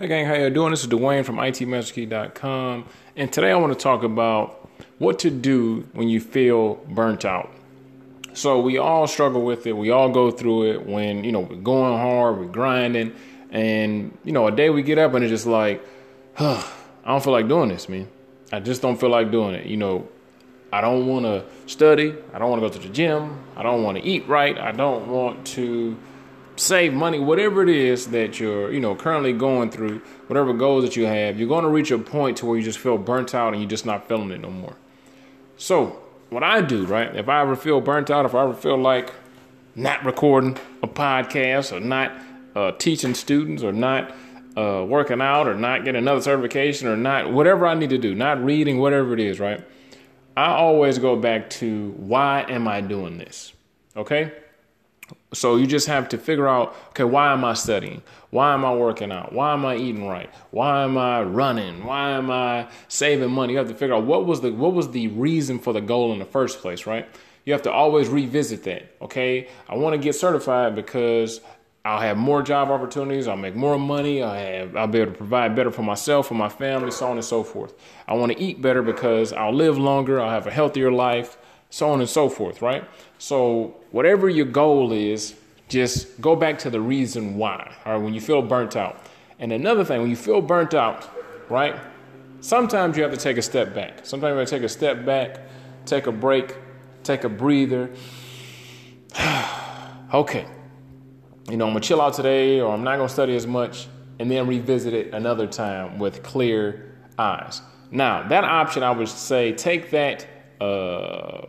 Hey gang, how you doing? This is Dwayne from itmasterkey.com and today I want to talk about what to do when you feel burnt out. So we all struggle with it. We all go through it when, you know, we're going hard, we're grinding, and you know, a day we get up and it's just like, huh, I don't feel like doing this, man. I just don't feel like doing it. You know, I don't want to study. I don't want to go to the gym. I don't want to eat right. I don't want to save money, whatever it is that you're, you know, currently going through, whatever goals that you have, you're going to reach a point to where you just feel burnt out and you're just not feeling it no more. So, what I do, right? If I ever feel burnt out, if I ever feel like not recording a podcast or not uh, teaching students or not uh, working out or not getting another certification or not whatever I need to do, not reading, whatever it is, right? I always go back to why am I doing this? Okay? So you just have to figure out, okay, why am I studying? Why am I working out? Why am I eating right? Why am I running? Why am I saving money? You have to figure out what was the what was the reason for the goal in the first place, right? You have to always revisit that. Okay, I want to get certified because I'll have more job opportunities. I'll make more money. I have, I'll be able to provide better for myself, for my family, so on and so forth. I want to eat better because I'll live longer. I'll have a healthier life so on and so forth, right? So, whatever your goal is, just go back to the reason why, all right, when you feel burnt out. And another thing, when you feel burnt out, right, sometimes you have to take a step back. Sometimes you have to take a step back, take a break, take a breather. okay, you know, I'm gonna chill out today, or I'm not gonna study as much, and then revisit it another time with clear eyes. Now, that option, I would say, take that. Uh,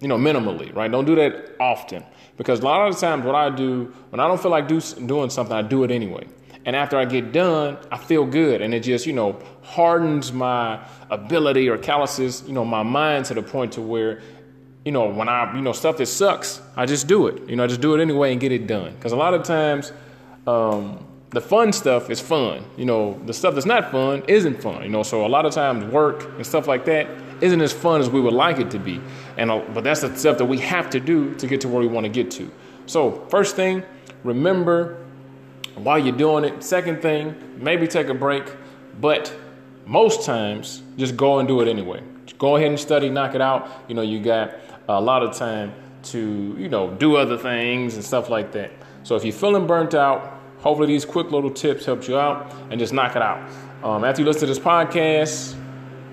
you know, minimally, right? Don't do that often because a lot of the times what I do when I don't feel like do, doing something, I do it anyway. And after I get done, I feel good, and it just you know hardens my ability or calluses you know my mind to the point to where you know when I you know stuff that sucks, I just do it. You know, I just do it anyway and get it done. Because a lot of times. Um, the fun stuff is fun. You know, the stuff that's not fun isn't fun. You know, so a lot of times work and stuff like that isn't as fun as we would like it to be. And uh, but that's the stuff that we have to do to get to where we want to get to. So first thing, remember while you're doing it. Second thing, maybe take a break, but most times just go and do it anyway. Just go ahead and study, knock it out. You know, you got a lot of time to you know do other things and stuff like that. So if you're feeling burnt out Hopefully, these quick little tips helped you out and just knock it out. Um, after you listen to this podcast,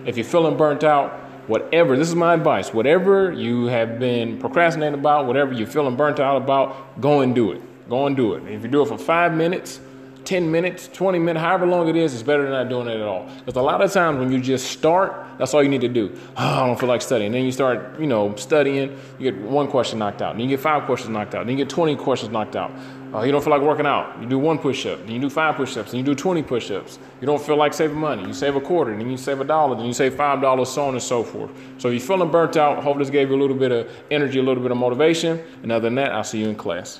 if you're feeling burnt out, whatever, this is my advice, whatever you have been procrastinating about, whatever you're feeling burnt out about, go and do it. Go and do it. If you do it for five minutes, 10 minutes, 20 minutes, however long it is, it's better than not doing it at all. Because a lot of times when you just start, that's all you need to do. Oh, I don't feel like studying. Then you start, you know, studying, you get one question knocked out. Then you get five questions knocked out. Then you get 20 questions knocked out. Uh, you don't feel like working out. You do one push up. Then you do five push ups. Then you do 20 push ups. You don't feel like saving money. You save a quarter. Then you save a dollar. Then you save $5, so on and so forth. So if you're feeling burnt out, hope this gave you a little bit of energy, a little bit of motivation. And other than that, I'll see you in class.